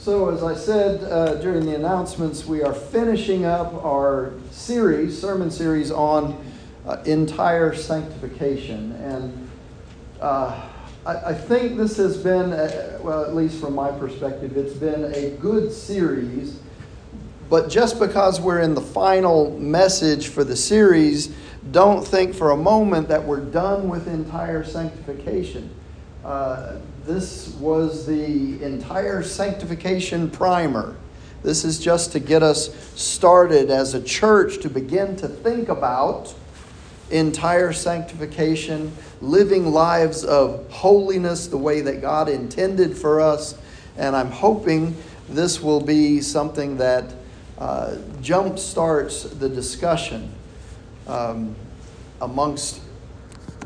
So, as I said uh, during the announcements, we are finishing up our series, sermon series on uh, entire sanctification. And uh, I, I, think this has been, a, well, at least from my perspective, it's been a good series. But just because we're in the final message for the series, don't think for a moment that we're done with entire sanctification. This was the entire sanctification primer. This is just to get us started as a church to begin to think about entire sanctification, living lives of holiness the way that God intended for us. And I'm hoping this will be something that uh, jump starts the discussion um, amongst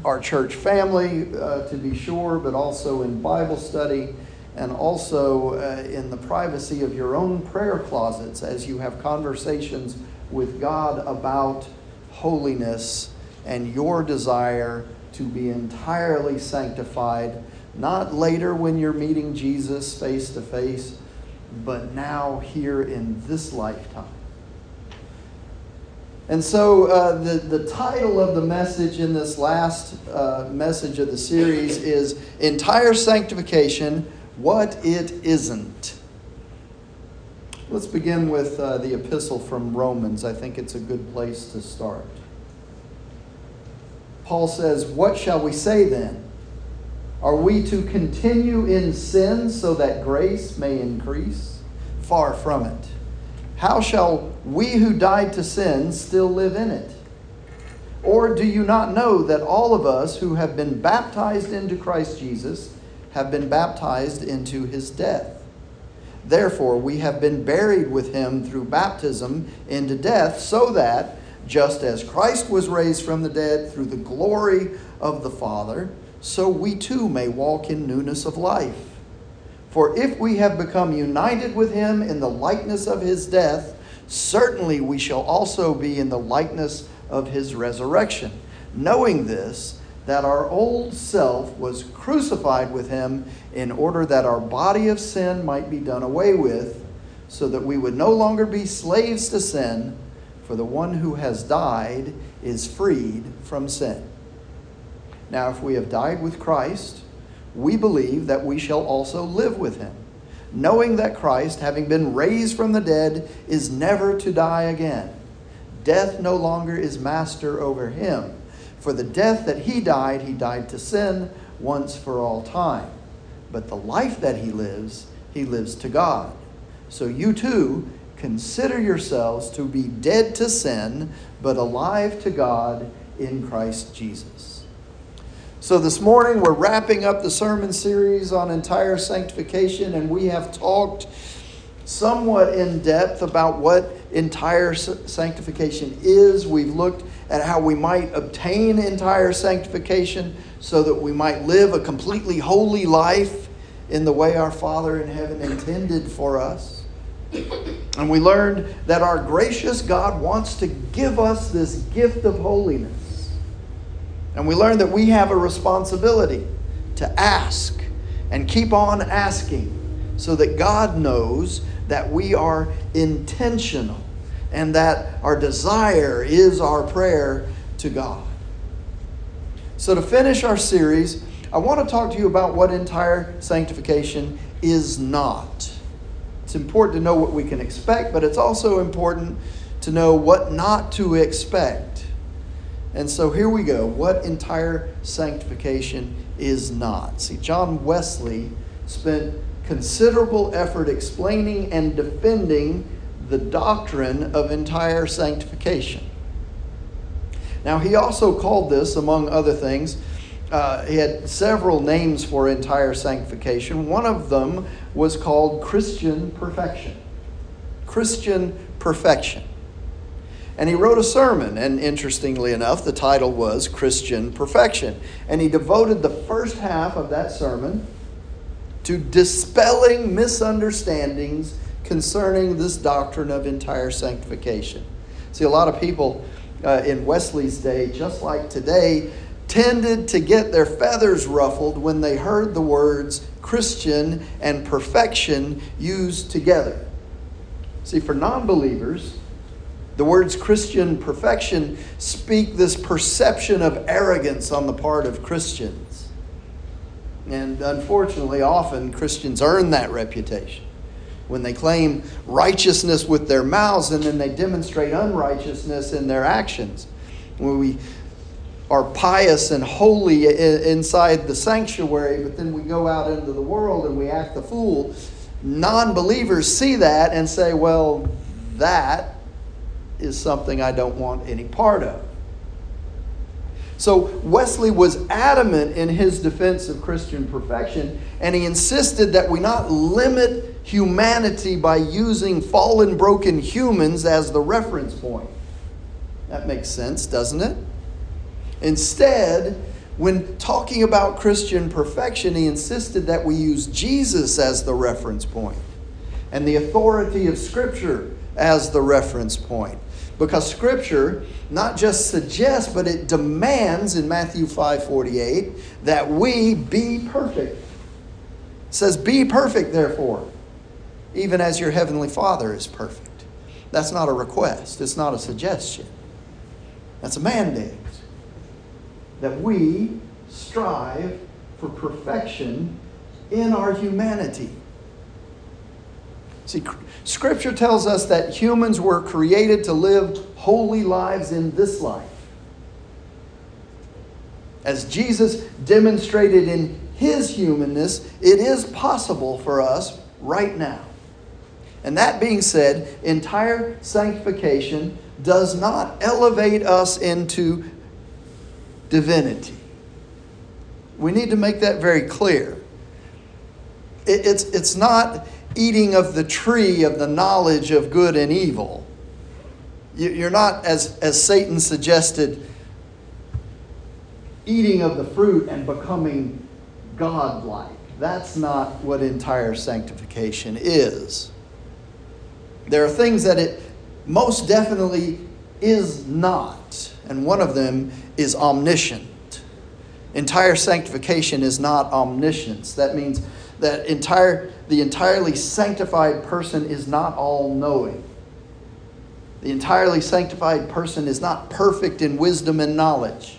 our church family, uh, to be sure, but also in Bible study and also uh, in the privacy of your own prayer closets as you have conversations with God about holiness and your desire to be entirely sanctified, not later when you're meeting Jesus face to face, but now here in this lifetime. And so, uh, the, the title of the message in this last uh, message of the series is Entire Sanctification What It Isn't. Let's begin with uh, the epistle from Romans. I think it's a good place to start. Paul says, What shall we say then? Are we to continue in sin so that grace may increase? Far from it. How shall we who died to sin still live in it? Or do you not know that all of us who have been baptized into Christ Jesus have been baptized into his death? Therefore, we have been buried with him through baptism into death, so that, just as Christ was raised from the dead through the glory of the Father, so we too may walk in newness of life. For if we have become united with him in the likeness of his death, certainly we shall also be in the likeness of his resurrection. Knowing this, that our old self was crucified with him in order that our body of sin might be done away with, so that we would no longer be slaves to sin, for the one who has died is freed from sin. Now, if we have died with Christ, we believe that we shall also live with him, knowing that Christ, having been raised from the dead, is never to die again. Death no longer is master over him. For the death that he died, he died to sin once for all time. But the life that he lives, he lives to God. So you too consider yourselves to be dead to sin, but alive to God in Christ Jesus. So, this morning we're wrapping up the sermon series on entire sanctification, and we have talked somewhat in depth about what entire sanctification is. We've looked at how we might obtain entire sanctification so that we might live a completely holy life in the way our Father in heaven intended for us. And we learned that our gracious God wants to give us this gift of holiness. And we learn that we have a responsibility to ask and keep on asking so that God knows that we are intentional and that our desire is our prayer to God. So, to finish our series, I want to talk to you about what entire sanctification is not. It's important to know what we can expect, but it's also important to know what not to expect. And so here we go. What entire sanctification is not. See, John Wesley spent considerable effort explaining and defending the doctrine of entire sanctification. Now, he also called this, among other things, uh, he had several names for entire sanctification. One of them was called Christian perfection. Christian perfection. And he wrote a sermon, and interestingly enough, the title was Christian Perfection. And he devoted the first half of that sermon to dispelling misunderstandings concerning this doctrine of entire sanctification. See, a lot of people uh, in Wesley's day, just like today, tended to get their feathers ruffled when they heard the words Christian and perfection used together. See, for non believers, the words Christian perfection speak this perception of arrogance on the part of Christians. And unfortunately, often Christians earn that reputation when they claim righteousness with their mouths and then they demonstrate unrighteousness in their actions. When we are pious and holy inside the sanctuary, but then we go out into the world and we act the fool, non believers see that and say, well, that is something I don't want any part of. So Wesley was adamant in his defense of Christian perfection, and he insisted that we not limit humanity by using fallen, broken humans as the reference point. That makes sense, doesn't it? Instead, when talking about Christian perfection, he insisted that we use Jesus as the reference point and the authority of Scripture as the reference point. Because Scripture not just suggests, but it demands in Matthew 5:48 that we be perfect. It says, Be perfect, therefore, even as your heavenly Father is perfect. That's not a request, it's not a suggestion. That's a mandate. That we strive for perfection in our humanity. See, Scripture tells us that humans were created to live holy lives in this life. As Jesus demonstrated in his humanness, it is possible for us right now. And that being said, entire sanctification does not elevate us into divinity. We need to make that very clear. it's, it's not eating of the tree of the knowledge of good and evil. You're not, as, as Satan suggested, eating of the fruit and becoming godlike. That's not what entire sanctification is. There are things that it most definitely is not, and one of them is omniscient. Entire sanctification is not omniscience. That means that entire the entirely sanctified person is not all knowing. The entirely sanctified person is not perfect in wisdom and knowledge.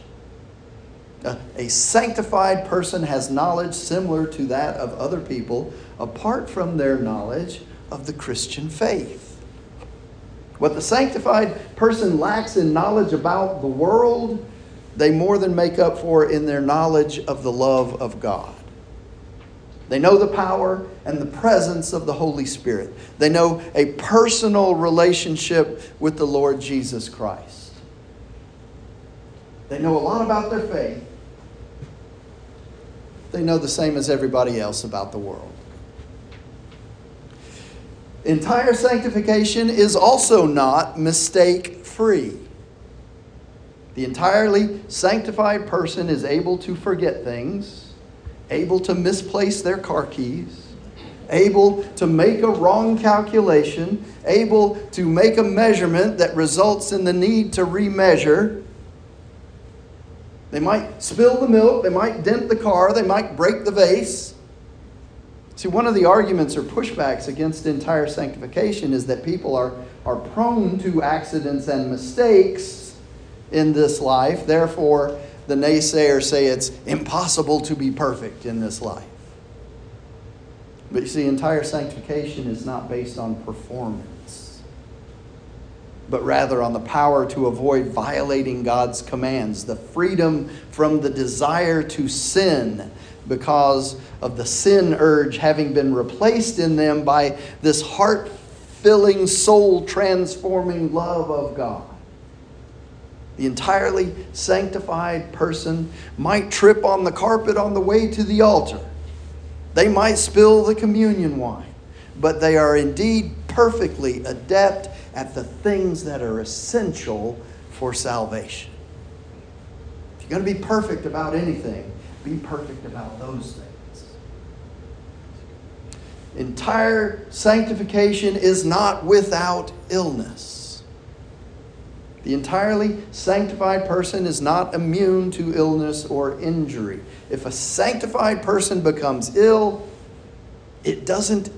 A sanctified person has knowledge similar to that of other people, apart from their knowledge of the Christian faith. What the sanctified person lacks in knowledge about the world, they more than make up for in their knowledge of the love of God. They know the power and the presence of the Holy Spirit. They know a personal relationship with the Lord Jesus Christ. They know a lot about their faith. They know the same as everybody else about the world. Entire sanctification is also not mistake free. The entirely sanctified person is able to forget things able to misplace their car keys, able to make a wrong calculation, able to make a measurement that results in the need to remeasure. They might spill the milk, they might dent the car, they might break the vase. See, one of the arguments or pushbacks against entire sanctification is that people are, are prone to accidents and mistakes in this life. Therefore, the naysayers say it's impossible to be perfect in this life. But you see, entire sanctification is not based on performance, but rather on the power to avoid violating God's commands, the freedom from the desire to sin because of the sin urge having been replaced in them by this heart filling, soul transforming love of God. The entirely sanctified person might trip on the carpet on the way to the altar. They might spill the communion wine, but they are indeed perfectly adept at the things that are essential for salvation. If you're going to be perfect about anything, be perfect about those things. Entire sanctification is not without illness. The entirely sanctified person is not immune to illness or injury. If a sanctified person becomes ill, it doesn't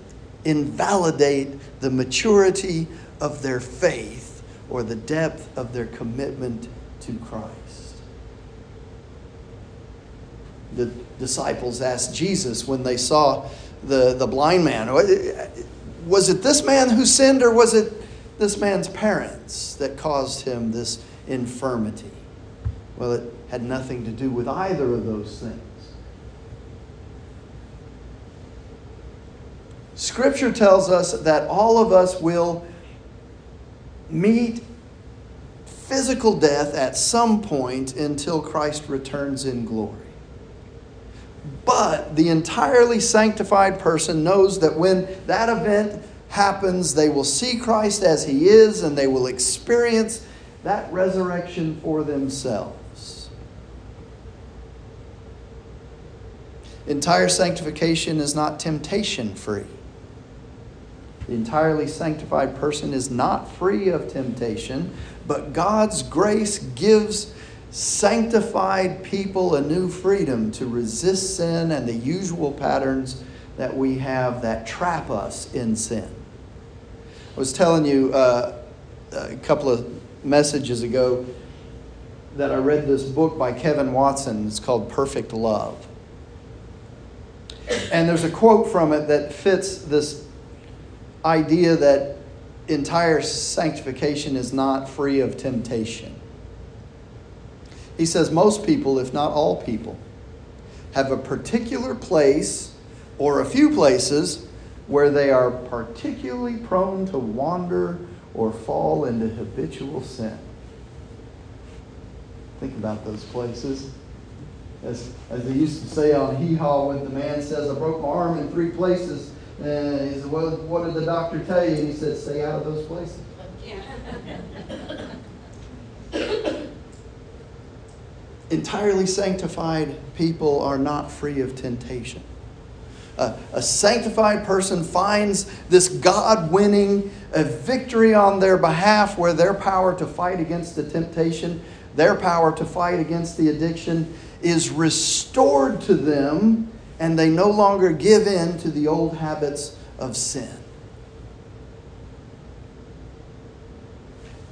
invalidate the maturity of their faith or the depth of their commitment to Christ. The disciples asked Jesus when they saw the, the blind man, was it this man who sinned or was it this man's parents that caused him this infirmity? Well, it had nothing to do with either of those things. Scripture tells us that all of us will meet physical death at some point until Christ returns in glory. But the entirely sanctified person knows that when that event happens, they will see Christ as he is and they will experience that resurrection for themselves. Entire sanctification is not temptation free. The entirely sanctified person is not free of temptation, but God's grace gives sanctified people a new freedom to resist sin and the usual patterns that we have that trap us in sin. I was telling you uh, a couple of messages ago that I read this book by Kevin Watson. It's called Perfect Love. And there's a quote from it that fits this idea that entire sanctification is not free of temptation. He says most people, if not all people, have a particular place or a few places where they are particularly prone to wander or fall into habitual sin. Think about those places. As, as they used to say on Hee Haw, when the man says, I broke my arm in three places, and he said, Well, what did the doctor tell you? And he said, Stay out of those places. Entirely sanctified people are not free of temptation. Uh, a sanctified person finds this God winning a victory on their behalf where their power to fight against the temptation, their power to fight against the addiction is restored to them and they no longer give in to the old habits of sin.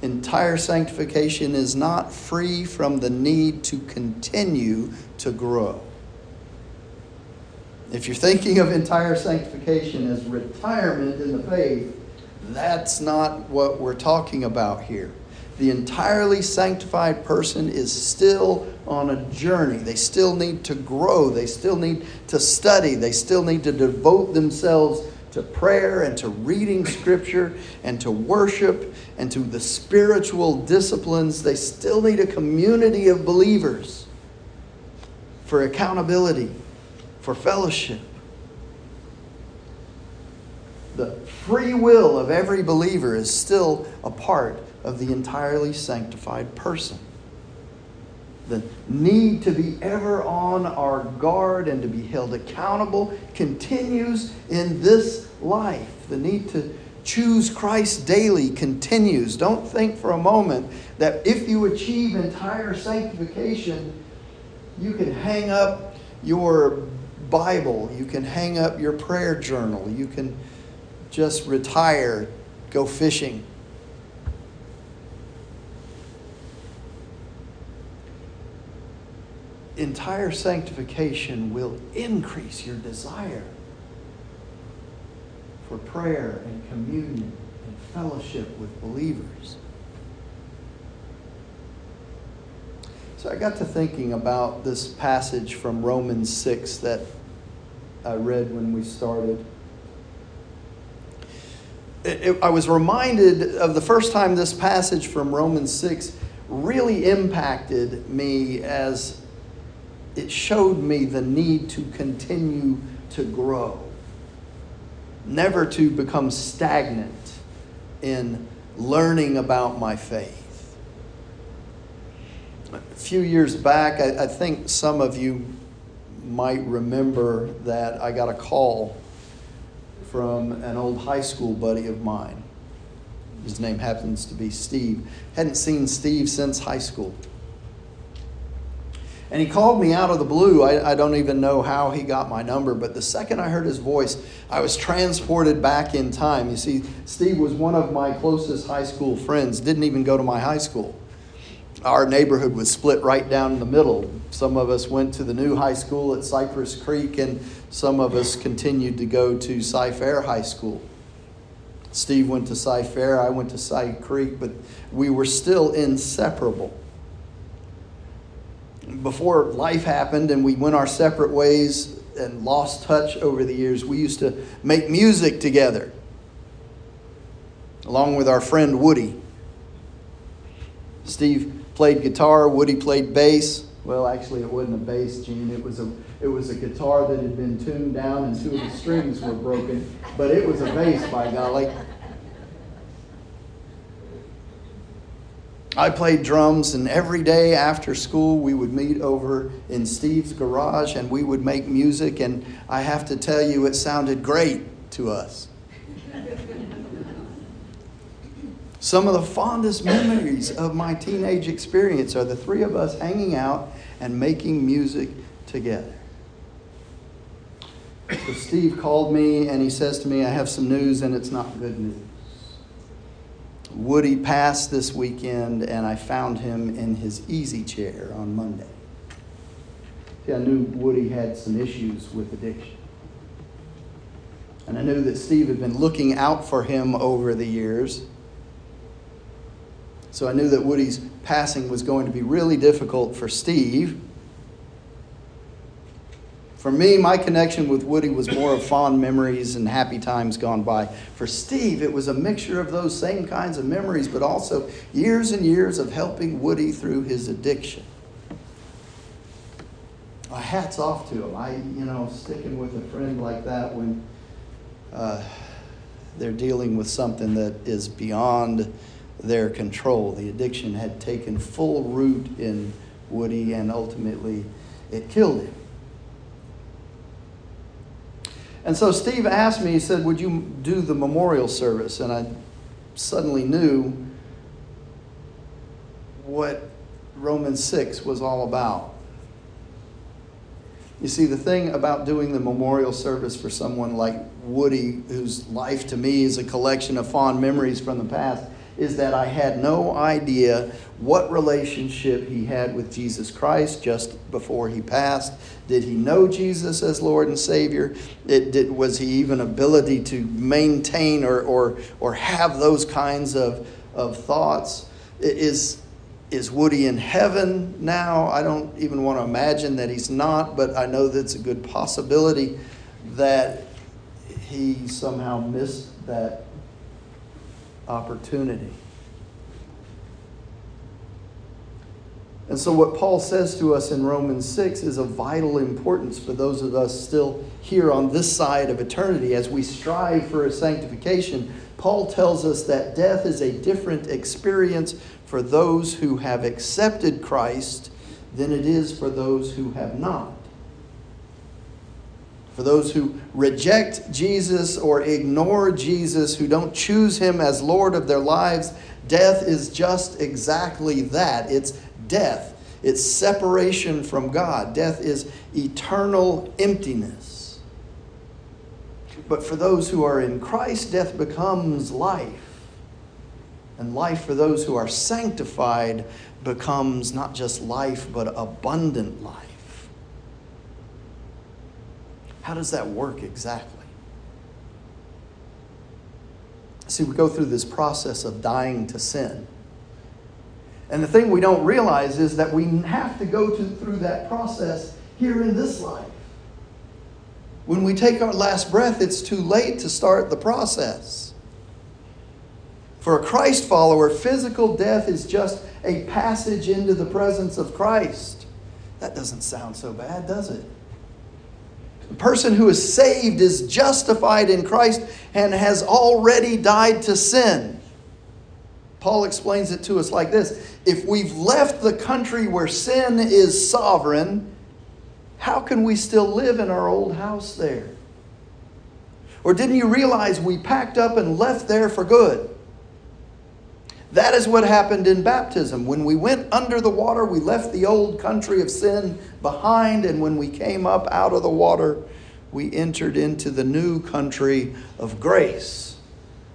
Entire sanctification is not free from the need to continue to grow. If you're thinking of entire sanctification as retirement in the faith, that's not what we're talking about here the entirely sanctified person is still on a journey. They still need to grow. They still need to study. They still need to devote themselves to prayer and to reading scripture and to worship and to the spiritual disciplines. They still need a community of believers for accountability, for fellowship. The free will of every believer is still a part of the entirely sanctified person. The need to be ever on our guard and to be held accountable continues in this life. The need to choose Christ daily continues. Don't think for a moment that if you achieve entire sanctification, you can hang up your Bible, you can hang up your prayer journal, you can just retire, go fishing. entire sanctification will increase your desire for prayer and communion and fellowship with believers. So I got to thinking about this passage from Romans 6 that I read when we started. It, it, I was reminded of the first time this passage from Romans 6 really impacted me as it showed me the need to continue to grow, never to become stagnant in learning about my faith. A few years back, I, I think some of you might remember that I got a call from an old high school buddy of mine. His name happens to be Steve. Hadn't seen Steve since high school. And he called me out of the blue. I, I, don't even know how he got my number, but the second I heard his voice, I was transported back in time. You see, Steve was one of my closest high school friends, didn't even go to my high school. Our neighborhood was split right down the middle. Some of us went to the new high school at Cypress Creek, and some of us continued to go to Cy Fair High School. Steve went to Cy Fair, I went to Cy Creek, but we were still inseparable before life happened and we went our separate ways and lost touch over the years, we used to make music together, along with our friend Woody. Steve played guitar, Woody played bass. Well, actually, it wasn't a bass, Gene. It was a it was a guitar that had been tuned down and two of the strings were broken, but it was a bass, by golly. I played drums, and every day after school, we would meet over in Steve's garage and we would make music. And I have to tell you, it sounded great to us. Some of the fondest memories of my teenage experience are the three of us hanging out and making music together. So Steve called me and he says to me, I have some news and it's not good news. Woody passed this weekend, and I found him in his easy chair on Monday. See, I knew Woody had some issues with addiction. And I knew that Steve had been looking out for him over the years. So I knew that Woody's passing was going to be really difficult for Steve. For me, my connection with Woody was more of fond memories and happy times gone by. For Steve, it was a mixture of those same kinds of memories, but also years and years of helping Woody through his addiction. My hat's off to him. I, you know, sticking with a friend like that when uh, they're dealing with something that is beyond their control. The addiction had taken full root in Woody, and ultimately it killed him. And so Steve asked me, he said, Would you do the memorial service? And I suddenly knew what Romans 6 was all about. You see, the thing about doing the memorial service for someone like Woody, whose life to me is a collection of fond memories from the past, is that I had no idea what relationship he had with Jesus Christ just before he passed. Did he know Jesus as Lord and Savior? It, did, was he even ability to maintain or, or, or have those kinds of, of thoughts? Is, is Woody in heaven now? I don't even want to imagine that he's not, but I know that's a good possibility that he somehow missed that opportunity. And so, what Paul says to us in Romans 6 is of vital importance for those of us still here on this side of eternity as we strive for a sanctification. Paul tells us that death is a different experience for those who have accepted Christ than it is for those who have not. For those who reject Jesus or ignore Jesus, who don't choose him as Lord of their lives, death is just exactly that. It's death, it's separation from God. Death is eternal emptiness. But for those who are in Christ, death becomes life. And life for those who are sanctified becomes not just life, but abundant life. How does that work exactly? See, we go through this process of dying to sin. And the thing we don't realize is that we have to go to, through that process here in this life. When we take our last breath, it's too late to start the process. For a Christ follower, physical death is just a passage into the presence of Christ. That doesn't sound so bad, does it? The person who is saved is justified in Christ and has already died to sin. Paul explains it to us like this If we've left the country where sin is sovereign, how can we still live in our old house there? Or didn't you realize we packed up and left there for good? That is what happened in baptism. When we went under the water, we left the old country of sin behind, and when we came up out of the water, we entered into the new country of grace.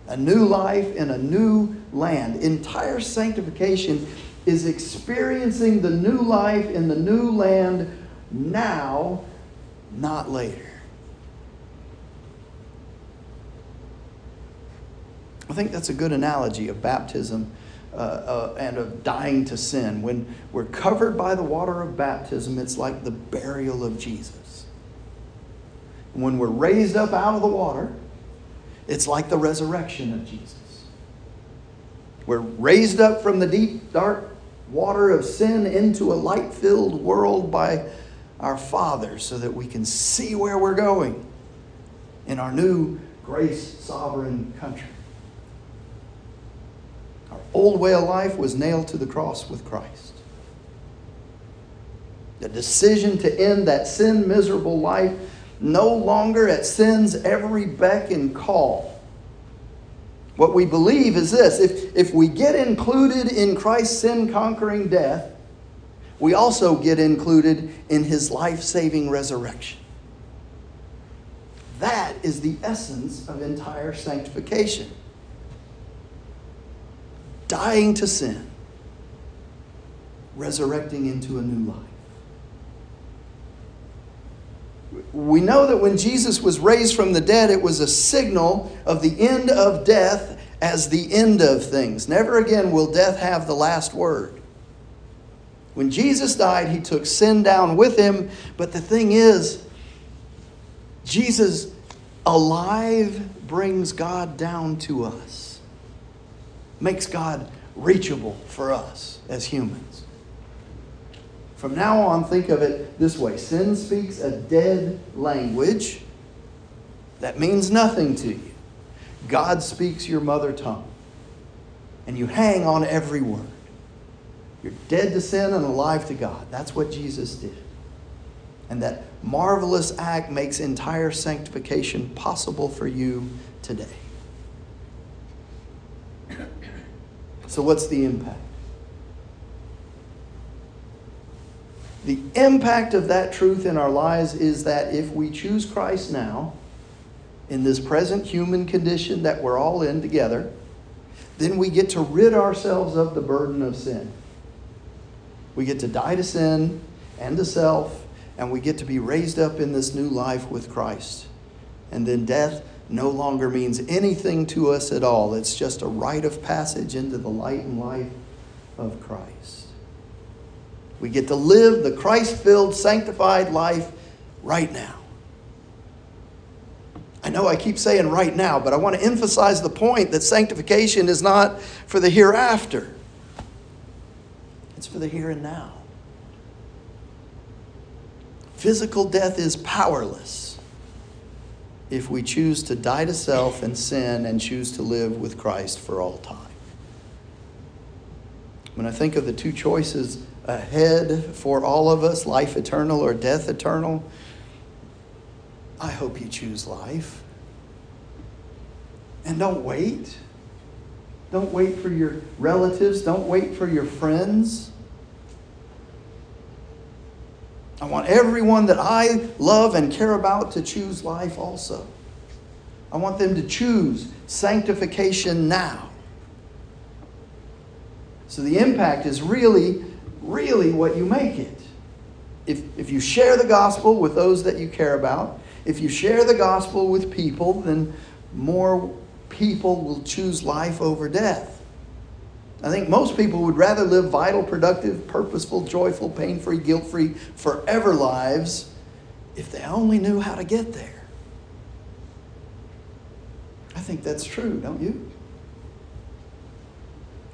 A new life in a new land. Entire sanctification is experiencing the new life in the new land now, not later. I think that's a good analogy of baptism uh, uh, and of dying to sin. When we're covered by the water of baptism, it's like the burial of Jesus. when we're raised up out of the water, it's like the resurrection of Jesus. We're raised up from the deep, dark water of sin into a light filled world by our Father so that we can see where we're going in our new grace sovereign country. Our old way of life was nailed to the cross with Christ. The decision to end that sin miserable life no longer at sin's every beck and call. What we believe is this if, if we get included in Christ's sin conquering death, we also get included in his life saving resurrection. That is the essence of entire sanctification dying to sin, resurrecting into a new life. We know that when Jesus was raised from the dead, it was a signal of the end of death as the end of things. Never again will death have the last word. When Jesus died, he took sin down with him, but the thing is, Jesus alive brings God down to us makes God reachable for us as humans. From now on, think of it this way sin speaks a dead language that means nothing to you. God speaks your mother tongue, and you hang on every word. You're dead to sin and alive to God. That's what Jesus did. And that marvelous act makes entire sanctification possible for you today. So, what's the impact? The impact of that truth in our lives is that if we choose Christ now, in this present human condition that we're all in together, then we get to rid ourselves of the burden of sin. We get to die to sin and to self, and we get to be raised up in this new life with Christ. And then death no longer means anything to us at all. It's just a rite of passage into the light and life of Christ. We get to live the Christ filled, sanctified life right now. I know I keep saying right now, but I want to emphasize the point that sanctification is not for the hereafter, it's for the here and now. Physical death is powerless if we choose to die to self and sin and choose to live with Christ for all time. When I think of the two choices ahead for all of us life eternal or death eternal I hope you choose life. And don't wait. Don't wait for your relatives. Don't wait for your friends. I want everyone that I love and care about to choose life also. I want them to choose sanctification now. So the impact is really, really what you make it. If, if you share the gospel with those that you care about, if you share the gospel with people, then more people will choose life over death. I think most people would rather live vital, productive, purposeful, joyful, pain free, guilt free, forever lives if they only knew how to get there. I think that's true, don't you?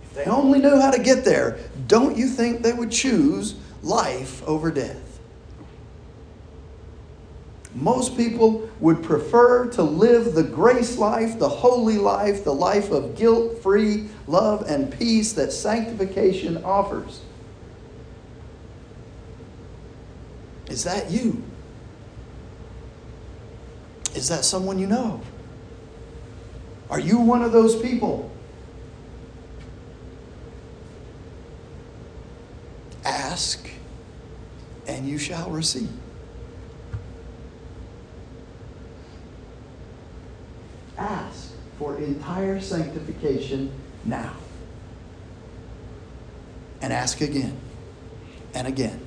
If they only knew how to get there, don't you think they would choose life over death? Most people would prefer to live the grace life, the holy life, the life of guilt free love and peace that sanctification offers. Is that you? Is that someone you know? Are you one of those people? Ask and you shall receive. For entire sanctification now. And ask again, and again,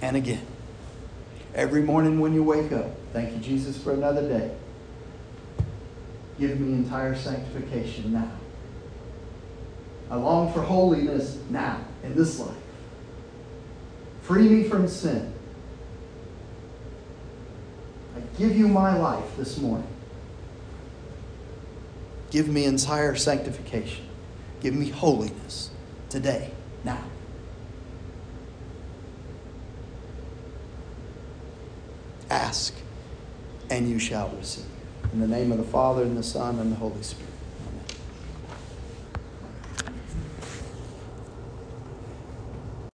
and again. Every morning when you wake up, thank you, Jesus, for another day. Give me entire sanctification now. I long for holiness now, in this life. Free me from sin. I give you my life this morning. Give me entire sanctification. Give me holiness today, now. Ask, and you shall receive. In the name of the Father, and the Son, and the Holy Spirit.